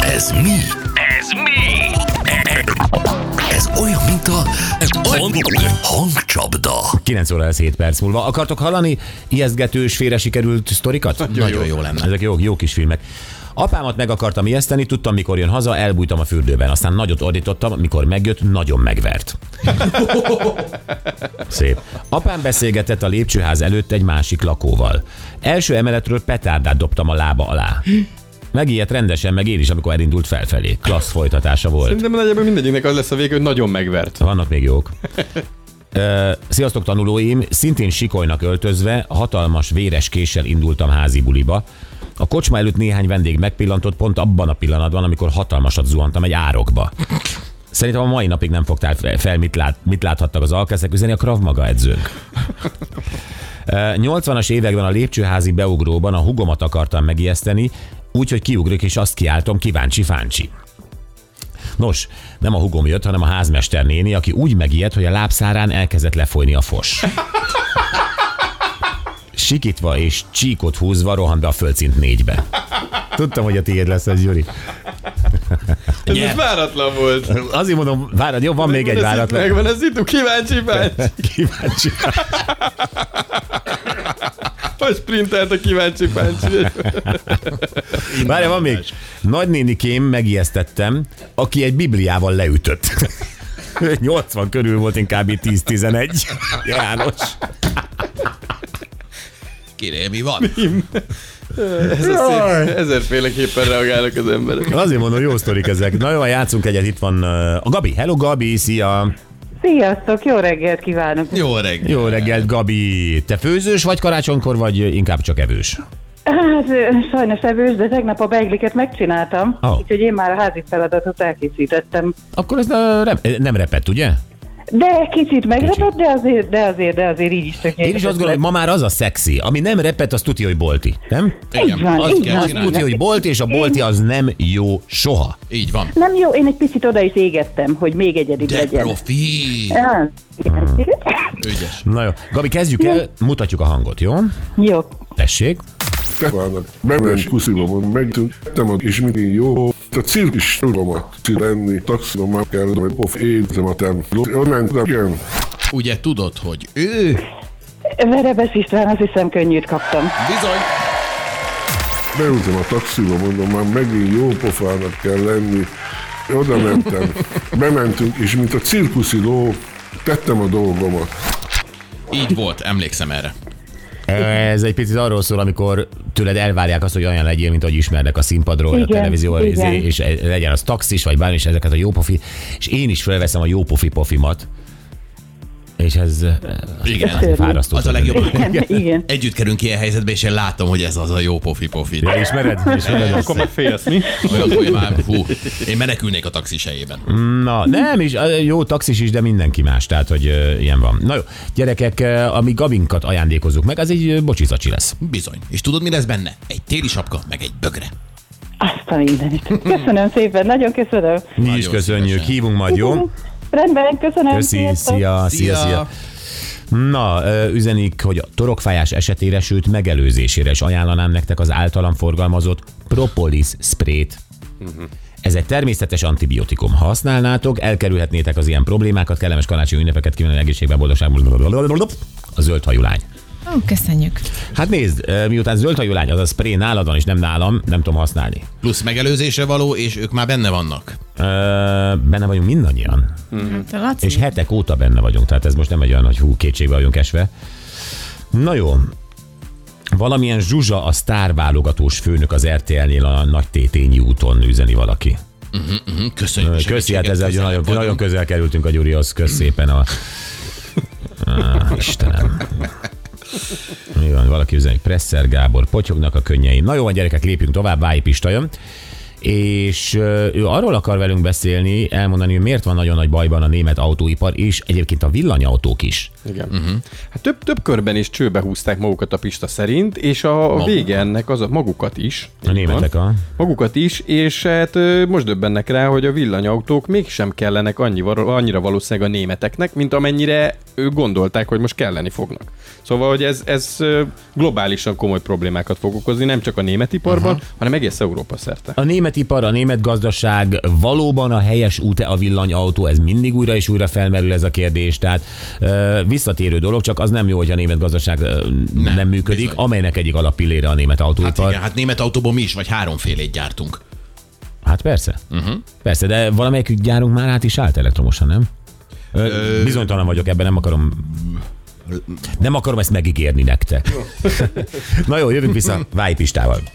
Ez mi? Ez mi? Ez olyan, mint a hangcsapda. 9 óra lesz 7 perc múlva. Akartok hallani ijesztgetős, félre sikerült sztorikat? Nagyon jó lenne. Ezek jó, jó kis filmek. Apámat meg akartam ijeszteni, tudtam, mikor jön haza, elbújtam a fürdőben. Aztán nagyot ordítottam, mikor megjött, nagyon megvert. Szép. Apám beszélgetett a lépcsőház előtt egy másik lakóval. Első emeletről petárdát dobtam a lába alá. Megijedt rendesen, meg én is, amikor elindult felfelé. Klassz folytatása volt. Szerintem nagyjából mindegyiknek az lesz a vége, hogy nagyon megvert. Vannak még jók. Ö, Sziasztok tanulóim, szintén sikolynak öltözve, hatalmas véres késsel indultam házi buliba. A kocsma előtt néhány vendég megpillantott pont abban a pillanatban, amikor hatalmasat zuhantam egy árokba. Szerintem a mai napig nem fogtál fel- mit, lát, mit láthattak az alkezek üzeni a Krav Maga edzők. Ö, 80-as években a lépcsőházi beugróban a hugomat akartam megijeszteni, úgyhogy kiugrok és azt kiáltom, kíváncsi fáncsi. Nos, nem a hugom jött, hanem a házmester néni, aki úgy megijedt, hogy a lábszárán elkezdett lefolyni a fos. Sikítva és csíkot húzva rohant be a földszint négybe. Tudtam, hogy a tiéd lesz ez, Gyuri. Ez most váratlan volt. Azért mondom, várad, jó, van még egy váratlan. Megvan ez itt, kíváncsi bácsi. Kíváncsi. Hogy sprintelt a kíváncsi bácsi. Várja, van még. Nagynénikém megijesztettem, aki egy bibliával leütött. 80 körül volt, inkább 10-11. János. Kérem, mi van? Ez a szép. Ezerféleképpen reagálnak az emberek. Azért mondom, jó sztorik ezek. Na jó, játszunk egyet, itt van a Gabi. Hello Gabi, szia! Sziasztok, jó reggelt kívánok! Jó reggel. Jó reggelt, Gabi! Te főzős vagy karácsonykor, vagy inkább csak evős? Hát sajnos evős, de tegnap a beigliket megcsináltam, oh. úgyhogy én már a házi feladatot elkészítettem. Akkor ez rep- nem repett, ugye? De kicsit meglepett, de azért, de azért, de azért így is tökéletes. Én is azt gondolom, hogy ma már az a szexi. Ami nem repett, az tudja, hogy bolti. Nem? Így van, azt így. Az tudja, hogy bolti, és a bolti az nem jó soha. Így van. Nem jó, én egy picit oda is égettem, hogy még egyedibb De legyen. profi. Igen, igen. Ügyes. Na jó. Gabi, kezdjük el, mutatjuk a hangot, jó? Jó. Tessék. Tevának. Bement kuszilomon, megtünk, temad, és mindig jó. A cirkus tudomat lenni, taxilom már kell, hogy pof, érzem a tem. Onnan tudom, igen. Ugye tudod, hogy ő Verebes István, azt hiszem könnyűt kaptam. bizony Beültem a taxilom, mondom, már megint jó pofának kell lenni. Oda mentem, bementünk, és mint a cirkuszi ló, tettem a dolgomat. így volt, emlékszem erre. Ez egy picit arról szól, amikor tőled elvárják azt, hogy olyan legyél, mint ahogy ismernek a színpadról, a Igen, televízióval, igen. izé, és legyen az taxis, vagy bármi, és ezeket a jópofi, és én is felveszem a jópofi pofimat, és ez eh, Igen. fárasztó. Az a legjobb. Igen, igen. Együtt kerülünk ilyen helyzetbe, és én látom, hogy ez az a jó pofi pofi. Ja, ismered? ismered ezt? Akkor meg félsz, mi? Olyan, hogy már, hú, én menekülnék a taxis helyében. Na, nem is, jó taxis is, de mindenki más, tehát, hogy uh, ilyen van. Na jó, gyerekek, uh, ami Gabinkat ajándékozzuk meg, az egy uh, bocsizacsi lesz. Bizony. És tudod, mi lesz benne? Egy téli sapka, meg egy bögre. Azt a mindenit. Köszönöm szépen, nagyon köszönöm. Mi is köszönjük, szívesen. hívunk majd, jó? Rendben, köszönöm. Köszi, szia, szia, Szia. szia. Na, üzenik, hogy a torokfájás esetére, sőt megelőzésére is ajánlanám nektek az általam forgalmazott propolis sprayt. Ez egy természetes antibiotikum. Ha használnátok, elkerülhetnétek az ilyen problémákat, kellemes karácsonyi ünnepeket kívánni egészségben, boldogságból. A zöldhajú lány. Ó, köszönjük. Hát nézd, ö, miután zöldhajú lány, az a spray nálad van, és nem nálam, nem tudom használni. Plusz megelőzésre való, és ők már benne vannak. Ö, benne vagyunk mindannyian. Hát a Laci, És hetek óta benne vagyunk, tehát ez most nem egy olyan, hogy hú, kétségbe vagyunk esve. Na jó. Valamilyen Zsuzsa a sztárválogatós főnök az RTL-nél a Nagy Tétényi úton üzeni valaki. Hm, Köszönjük. Köszi, hát ezzel közelebb nagyon, nagyon közel kerültünk a Gyurihoz, kösz szépen a... Ah, Istenem. Mi van, valaki üzenik, Presser Gábor, potyognak a könnyeim. Na jó, van gyerekek, lépjünk tovább, Váj Pista jön. És ő arról akar velünk beszélni, elmondani, hogy miért van nagyon nagy bajban a német autóipar, és egyébként a villanyautók is. Igen. Uh-huh. Hát több, több körben is csőbe húzták magukat a Pista szerint, és a, a vége ennek az a magukat is. A németek a... Magukat is, és hát most döbbennek rá, hogy a villanyautók mégsem kellenek annyi, annyira valószínűleg a németeknek, mint amennyire ők gondolták, hogy most kelleni fognak. Szóval, hogy ez, ez globálisan komoly problémákat fog okozni, nem csak a német iparban, uh-huh. hanem egész Európa szerte. A német ipar, a német gazdaság valóban a helyes út a villanyautó, ez mindig újra és újra felmerül ez a kérdés, tehát visszatérő dolog, csak az nem jó, hogy a német gazdaság nem, nem működik, bizony. amelynek egyik alappillére a német Hát autóipar. igen, hát német autóból mi is vagy háromfélét gyártunk. Hát persze. Uh-huh. Persze, de valamelyikük gyárunk már át is állt elektromosan, nem? Ö, bizonytalan vagyok ebben, nem akarom nem akarom ezt megígérni nektek. Na jó, jövünk vissza Váj Pistával.